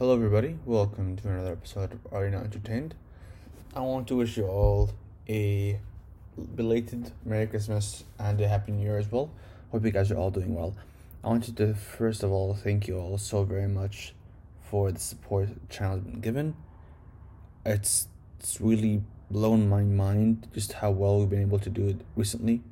Hello, everybody. Welcome to another episode of Are You Not Entertained? I want to wish you all a belated Merry Christmas and a Happy New Year as well. Hope you guys are all doing well. I wanted to first of all thank you all so very much for the support the channel has been given. It's it's really blown my mind just how well we've been able to do it recently.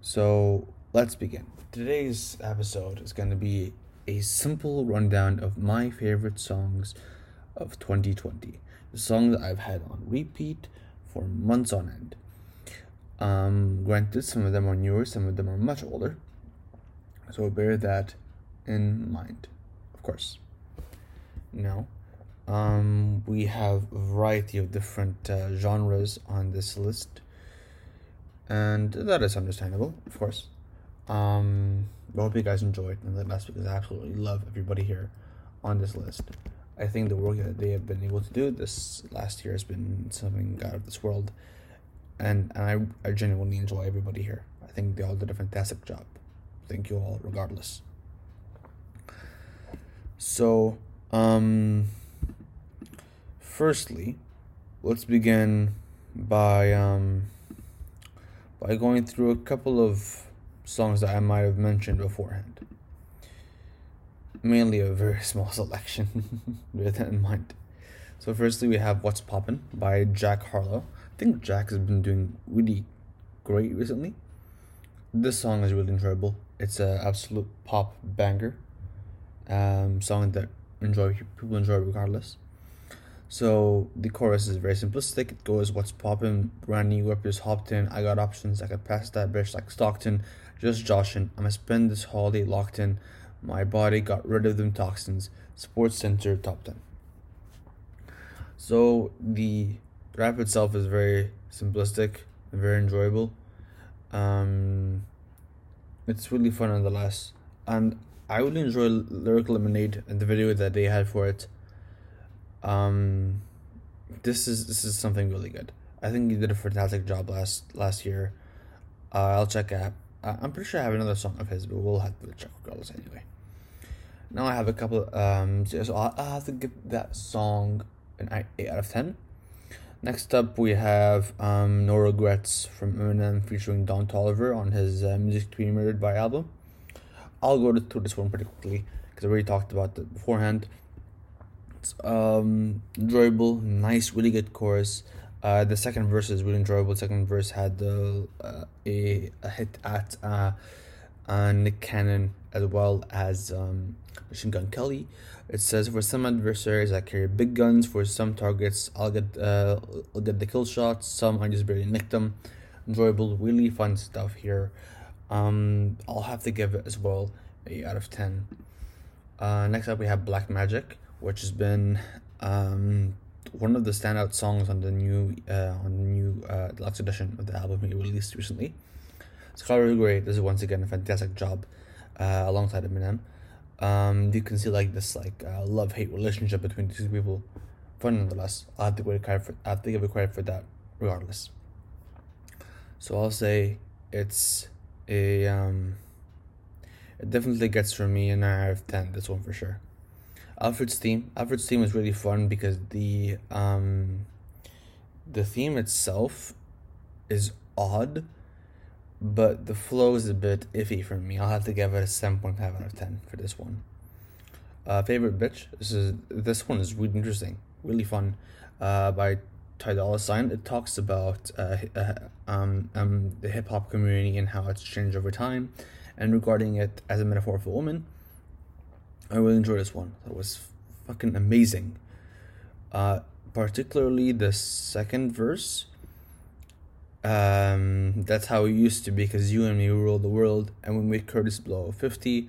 So let's begin. Today's episode is going to be a simple rundown of my favorite songs of 2020. The songs I've had on repeat for months on end. Um, granted, some of them are newer, some of them are much older. So bear that in mind, of course. Now, um, we have a variety of different uh, genres on this list, and that is understandable, of course. Um, I hope you guys enjoyed and that last because I absolutely love everybody here on this list. I think the work that they have been able to do this last year has been something out of this world, and and I, I genuinely enjoy everybody here. I think they all did a fantastic job. Thank you all, regardless. So, um, firstly, let's begin by um, by going through a couple of songs that I might have mentioned beforehand. Mainly a very small selection, with that in mind. So, firstly, we have What's Poppin' by Jack Harlow. I think Jack has been doing really great recently. This song is really enjoyable. It's an absolute pop banger. Um, song that enjoy people enjoy regardless. So the chorus is very simplistic. It goes, "What's poppin'? Brand new whippers hopped in. I got options. I could pass that bitch like Stockton. Just joshing. I'ma spend this holiday locked in. My body got rid of them toxins. Sports Center top ten. So the rap itself is very simplistic and very enjoyable. Um, it's really fun nonetheless, and I really enjoy Lyrical Lemonade and the video that they had for it. Um, this is this is something really good. I think he did a fantastic job last last year. Uh, I'll check out. I'm pretty sure I have another song of his, but we'll have to check regardless anyway. Now I have a couple. Um, so I'll, I'll have to give that song an eight out of ten. Next up, we have um, No Regrets from Eminem featuring Don Toliver on his uh, Music to Be Murdered by album. I'll go through this one pretty quickly because I already talked about it beforehand. It's um, enjoyable, nice, really good chorus. Uh, the second verse is really enjoyable. The second verse had uh, a, a hit at uh, uh, Nick Cannon as well as um, Machine Gun Kelly. It says for some adversaries I carry big guns. For some targets I'll get uh, I'll get the kill shots. Some I just barely nick them. Enjoyable, really fun stuff here. Um, I'll have to give it as well a out of ten. Uh, next up we have Black Magic, which has been um, one of the standout songs on the new uh, on the new uh, deluxe edition of the album he released recently. It's really great. This is once again a fantastic job uh, alongside Eminem. Um, you can see like this like uh, love hate relationship between these two people. Fun nonetheless. I have to give credit for I have to give credit for that regardless. So I'll say it's a um. It definitely gets from me an out of ten. This one for sure. Alfred's theme. Alfred's theme is really fun because the um. The theme itself is odd but the flow is a bit iffy for me. I'll have to give it a seven point five out of ten for this one. Uh, favorite bitch. This is this one is really interesting, really fun. Uh, by Ty Dolla Sign. It talks about uh, uh um um the hip hop community and how it's changed over time, and regarding it as a metaphor for women. I really enjoyed this one. That was fucking amazing. Uh, particularly the second verse um, that's how it used to be because you and me rule the world, and when we Kurtis Blow 50,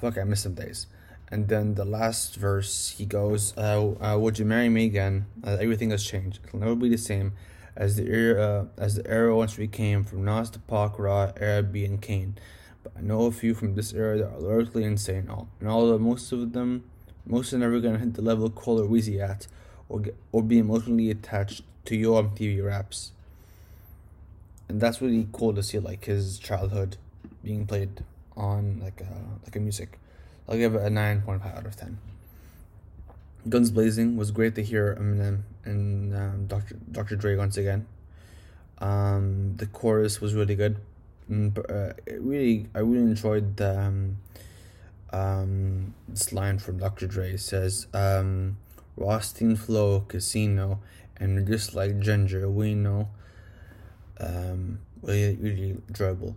fuck, I miss some days. And then the last verse, he goes, uh, uh, "Would you marry me again? Uh, everything has changed. It'll never be the same as the era as the era once we came from Nas to Pac, Ra, Arabi, and Kane. But I know a few from this era that are lyrically insane. And although most of them, most are never gonna hit the level Cole or Weezy at, or get, or be emotionally attached to your MTV raps." and that's really cool to see like his childhood being played on like a like a music. I'll give it a nine point five out of ten. Guns Blazing was great to hear Eminem and um, Dr. Dr. Dre once again. Um, the chorus was really good. Mm, uh, really, I really enjoyed the, um, um, this line from Dr. Dre. It says, um, Rothstein Flow Casino, and just like Ginger, we know. Um, really, really enjoyable.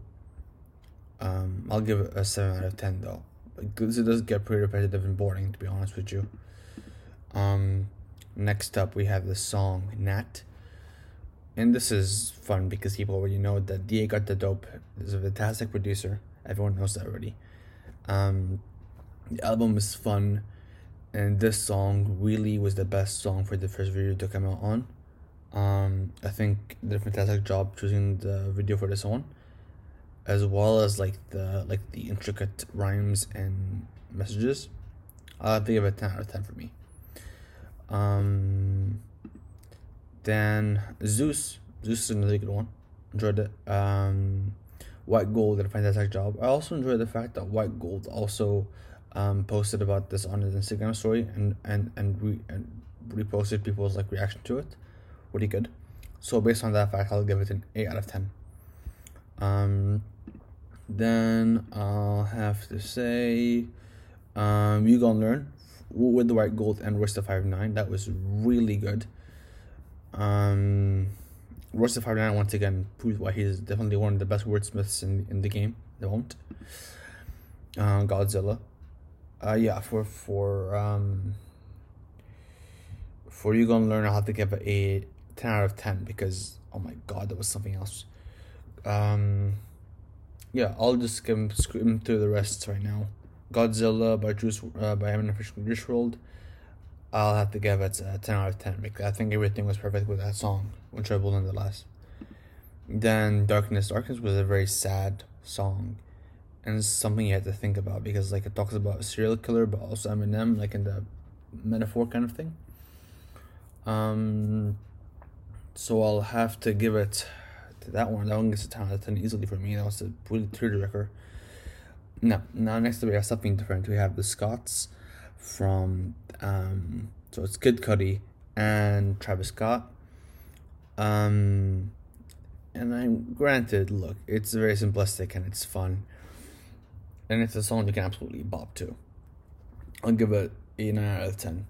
Um, I'll give it a 7 out of 10 though. Because it does get pretty repetitive and boring, to be honest with you. Um, next up, we have the song Gnat. And this is fun because people already know that DA Got That Dope is a fantastic producer. Everyone knows that already. Um, the album is fun, and this song really was the best song for the first video to come out on. Um, I think did a fantastic job choosing the video for this one as well as like the like the intricate rhymes and messages. I think give it ten out of ten for me. Um, then Zeus, Zeus is another good one. Enjoyed it. Um, White Gold did a fantastic job. I also enjoyed the fact that White Gold also um, posted about this on his Instagram story and and and, re- and reposted people's like reaction to it. Really good. So based on that fact, I'll give it an eight out of ten. Um, then I'll have to say, um, you gonna learn with the white gold and Royce five nine. That was really good. Um, five nine once again proves why he's definitely one of the best wordsmiths in in the game. They won't. Uh, Godzilla. Uh, yeah, for for um. For you gonna learn, I'll have to give a ten out of ten because oh my god, that was something else. Um yeah, I'll just skim, skim through the rest right now. Godzilla by Juice uh, by Eminem Juice WRLD. I'll have to give it a ten out of ten because I think everything was perfect with that song, will nonetheless. Then Darkness, Darkness was a very sad song, and something you have to think about because like it talks about serial killer, but also Eminem, like in the metaphor kind of thing. Um, so I'll have to give it to that one. That one gets a 10 out of 10 easily for me. That was a really tearjerker. Now, now next we have something different. We have the Scotts from, um, so it's Kid Cudi and Travis Scott. Um, and I'm granted, look, it's very simplistic and it's fun. And it's a song you can absolutely bop to. I'll give it a 9 out of 10.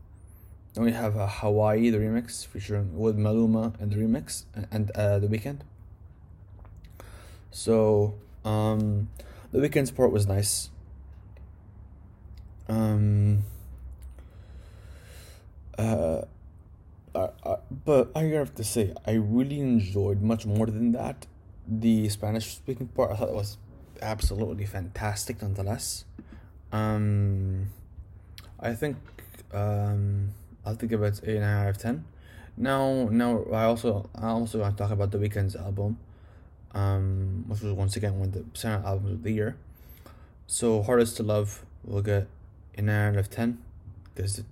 Then we have a Hawaii, the remix, featuring with Maluma and the remix, and uh, The Weeknd. So, um, the Weeknd support was nice. Um, uh, uh, uh, but I have to say, I really enjoyed much more than that. The Spanish speaking part, I thought it was absolutely fantastic nonetheless. Um, I think um, I'll to give it out of ten. Now, now I also I also want to talk about the Weeknd's album um, which was once again one of the standout albums of the year. So, Hardest to Love will get a 9 out of 10 because it's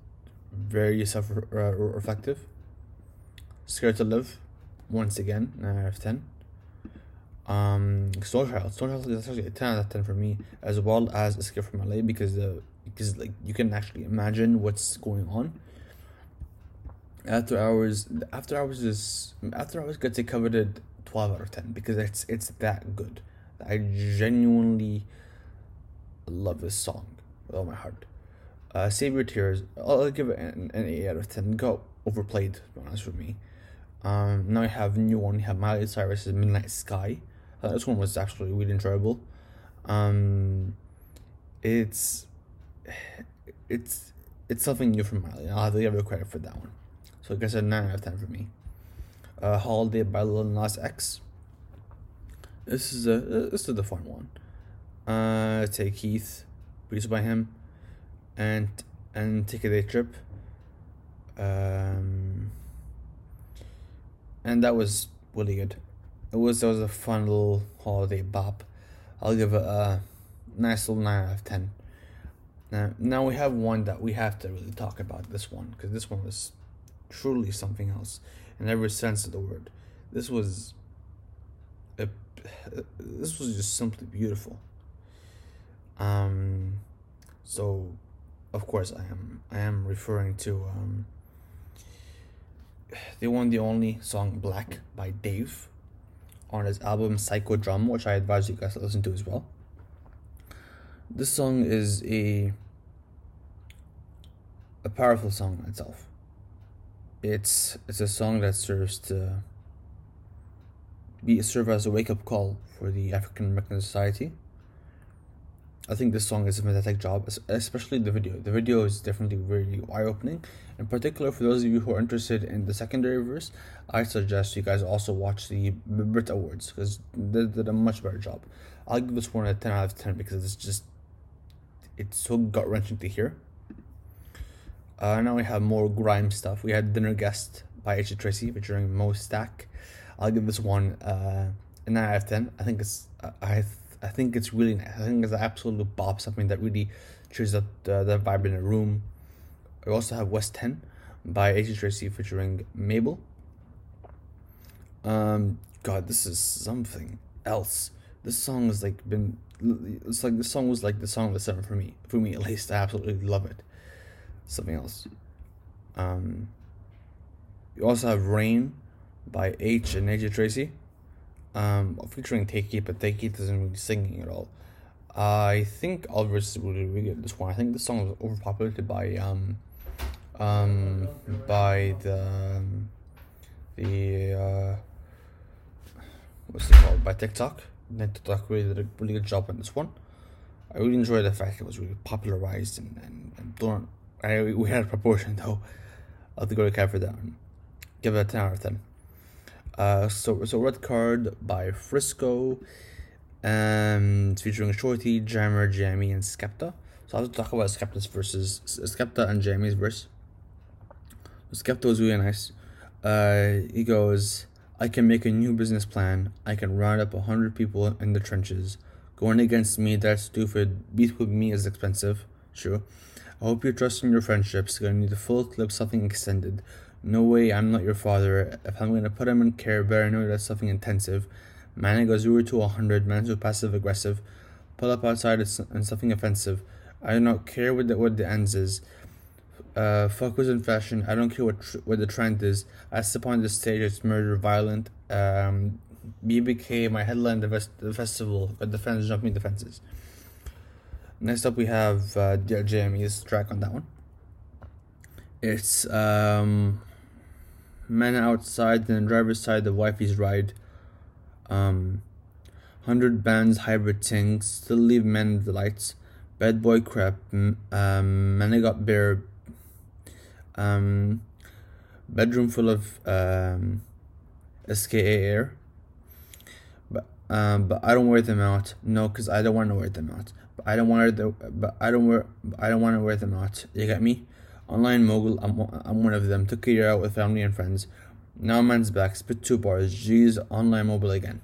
very self reflective. Scared to Live, once again, 9 out of 10. Um, Snowchild, Child is actually a 10 out of 10 for me, as well as Escape from LA because the because like you can actually imagine what's going on. After Hours, After Hours is After Hours gets a coveted 12 out of 10 because it's it's that good. I genuinely love this song with all my heart. Uh, Save Your Tears, I'll give it an, an 8 out of 10. Got overplayed, to be honest with me. Um, now I have new one. You have Miley Cyrus's Midnight Sky. Uh, this one was actually really enjoyable. Um, it's it's it's something new from Miley. I'll have to give her credit for that one. So I guess a 9 out of 10 for me uh, Holiday by Lil Nas X. This is a this is the fun one. Uh, Tay Keith, produced by him, and and Take a Day Trip. Um, and that was really good. It was it was a fun little holiday bop. I'll give it a nice little nine out of ten. Now, now we have one that we have to really talk about. This one because this one was truly something else in every sense of the word. This was a, this was just simply beautiful. Um, so of course, I am I am referring to um, the one, the only song "Black" by Dave on his album Psychodrama, which I advise you guys to listen to as well. This song is a a powerful song itself. It's it's a song that serves to be serve as a wake up call for the African American society. I think this song is a fantastic job, especially the video. The video is definitely really eye opening. In particular, for those of you who are interested in the secondary verse, I suggest you guys also watch the Brit Awards because they did a much better job. I'll give this one a 10 out of 10 because it's just, it's so gut wrenching to hear. Uh, now we have more grime stuff. We had Dinner Guest by AJ Tracey featuring Mo Stack. I'll give this one uh, a 9 out of 10. I think it's, I I think it's really. I think it's an absolute bop, something that really cheers up the, the vibe in the room. We also have West 10 by AJ Tracey featuring Mabel. Um, God, this is something else. This song has like been. It's like this song was like the song of the summer for me. For me, at least, I absolutely love it. Something else. Um, you also have Rain by Aitch and AJ Tracey um, featuring Tay Keith, but Tay Keith doesn't really singing at all. I think Alvarez really, really good this one. I think the song was overpopulated by um, um, by the um, the uh, what's it called by TikTok. And TikTok really did a really good job on this one. I really enjoyed the fact it was really popularized and and, and don't I we had a proportion though. I'll have to go to for that. Give it a ten out of ten. Uh, so so red card by Frisco, um, featuring Shorty, Jammer, JME, and Skepta. So I'll talk about Skepta's versus Skepta and JME's verse. Skepta was really nice. Uh, he goes, I can make a new business plan. I can round up a hundred people in the trenches. Going against me, that's stupid. Beat with me is expensive. True. I hope you're trusting your friendships. Gonna need a full clip, something extended. No way, I'm not your father. If I'm gonna put him in care, better know that's something intensive. Man goes 0 to 100, man so passive aggressive. Pull up outside and something offensive. I do not care what the, what the ends is. Uh, fuck was in fashion. I don't care what tr- what the trend is. I step on the stage, it's murder, violent. Um, BBK, my headline, the, vest- the festival, but the fans jumping the fences. Next up, we have uh, JME's track on that one. It's um, men outside and driver's side the wifey's ride. Um, hundred bands hybrid things still leave men the lights. Bad boy crap. Um, man, I got bare. Um, bedroom full of um, SKA air. But um, but I don't wear them out. No, cause I don't want to wear them out. But I don't want to. But I don't wear. I don't want to wear them out. You get me? Online mogul, I'm, I'm one of them. Took a year out with family and friends. Now man's back, spit two bars. G's online mogul again.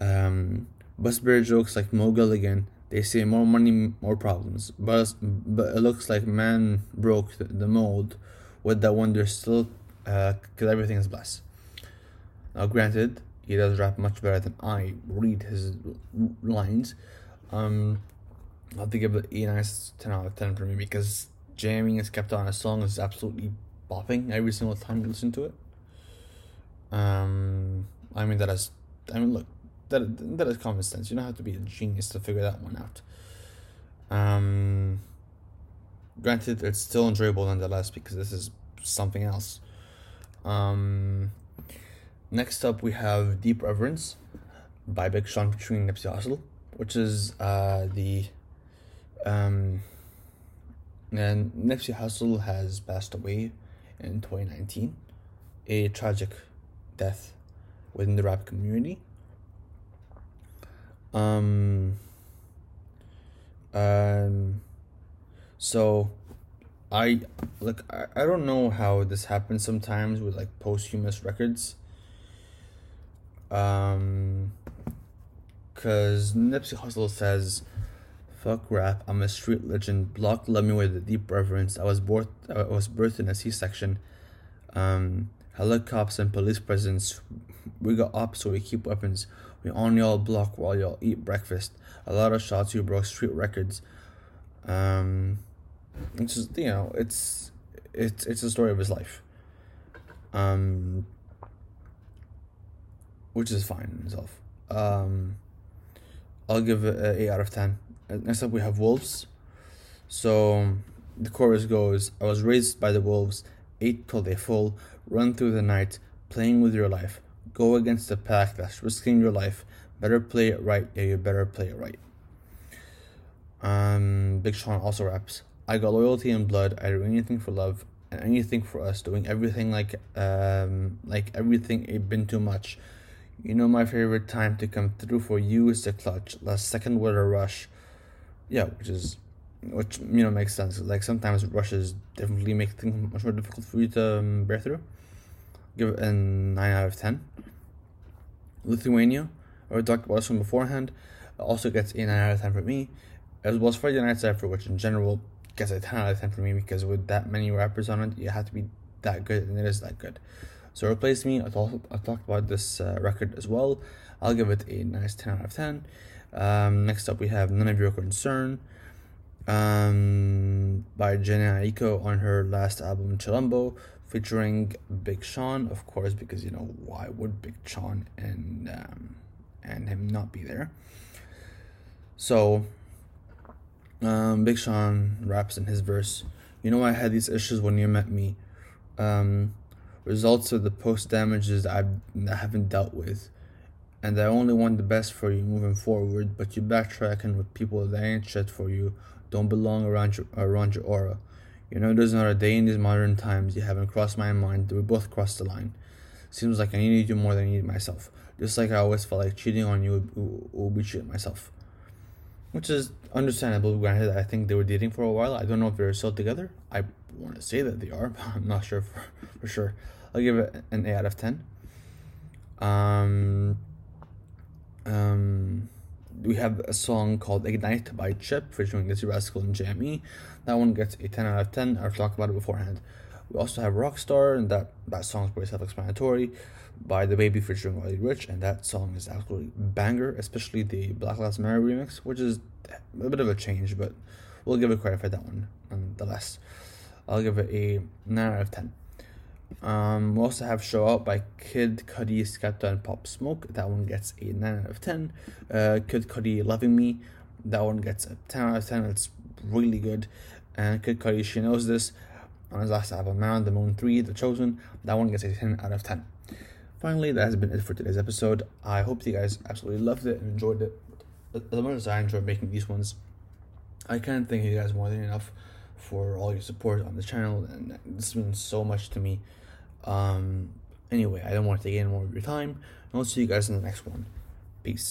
Um, bus bear jokes like mogul again. They say more money, more problems. But but it looks like man broke the, the mold with that. There's still uh, cause everything is blessed. Now, granted, he does rap much better than I read his lines. Um, I'll have to give it a nice ten out of ten for me because JME and Skepta on a song is absolutely bopping every single time you listen to it. Um, I mean that is, I mean look, that that is common sense. You don't have to be a genius to figure that one out. Um, granted, it's still enjoyable nonetheless because this is something else. Um, next up we have Deep Reverence by Big Sean featuring Nipsey Hussle, which is uh the um and Nipsey Hussle has passed away in 2019, a tragic death within the rap community. Um, um, so I like I, I don't know how this happens sometimes with like posthumous records. Um, cause Nipsey Hussle says Fuck rap. I'm a street legend. Block love me with a deep reverence. I was born. I was birthed in a C-section. Um, helicopters and police presence. We got up, so we keep weapons. We on y'all block while y'all eat breakfast. A lot of shots. You broke street records. Um, it's just you know it's it's it's a story of his life um which is fine in itself um i'll give it an 8 out of 10 next up we have wolves so the chorus goes i was raised by the wolves ate till they full run through the night playing with your life go against the pack that's risking your life better play it right yeah you better play it right um big sean also raps I got loyalty and blood. I do anything for love and anything for us. Doing everything like um like everything it been too much. You know my favorite time to come through for you is the clutch. Last second with a rush. Yeah, which is which you know makes sense. Like sometimes rushes definitely make things much more difficult for you to um, bear through. Give it a nine out of ten. Lithuania, or talked about this one beforehand, also gets a nine out of ten for me, as well as Friday Night Cypher, which in general gets a 10 out of 10 for me because with that many rappers on it, you have to be that good, and it is that good. So replace me. I talked I talked about this uh, record as well. I'll give it a nice 10 out of 10. Um, next up, we have None of Your Concern um, by Jhené Aiko on her last album, Chilombo, featuring Big Sean, of course, because you know why would Big Sean and um, and him not be there? So um, Big Sean raps in his verse. You know I had these issues when you met me. Um, results of the post damages I haven't dealt with, and I only want the best for you moving forward. But you backtracking with people that ain't shit for you, don't belong around your around your aura. You know there's not a day in these modern times you haven't crossed my mind. We both crossed the line. Seems like I needed you more than I needed myself. Just like I always felt like cheating on you would, would be cheating myself which is understandable. Granted, I think they were dating for a while. I don't know if they're still together. I want to say that they are, but I'm not sure for, for sure. I'll give it an eight out of ten. Um, um, we have a song called "Ignite" by Chip featuring Dizzee Rascal and JME. That one gets a ten out of ten. I've talked about it beforehand. We also have Rockstar, and that that song is pretty self-explanatory by DaBaby featuring Roddy Ricch, and that song is absolutely banger, especially the Black Lives Matter remix, which is a bit of a change, but we'll give it credit for that one nonetheless. I'll give it a 9 out of 10. Um, we also have Show Out by Kid Cudi, Skepta, and Pop Smoke. That one gets a 9 out of 10. Uh, Kid Cudi, Loving Me. That one gets a 10 out of 10. It's really good. And Kid Cudi, She Knows This. On his last album, Man the Moon 3, The Chosen. That one gets a 10 out of 10. Finally, that has been it for today's episode. I hope you guys absolutely loved it and enjoyed it as much as I enjoyed making these ones. I can't thank you guys more than enough for all your support on the channel, and this means so much to me. Um, anyway, I don't want to take any more of your time. And I'll see you guys in the next one. Peace.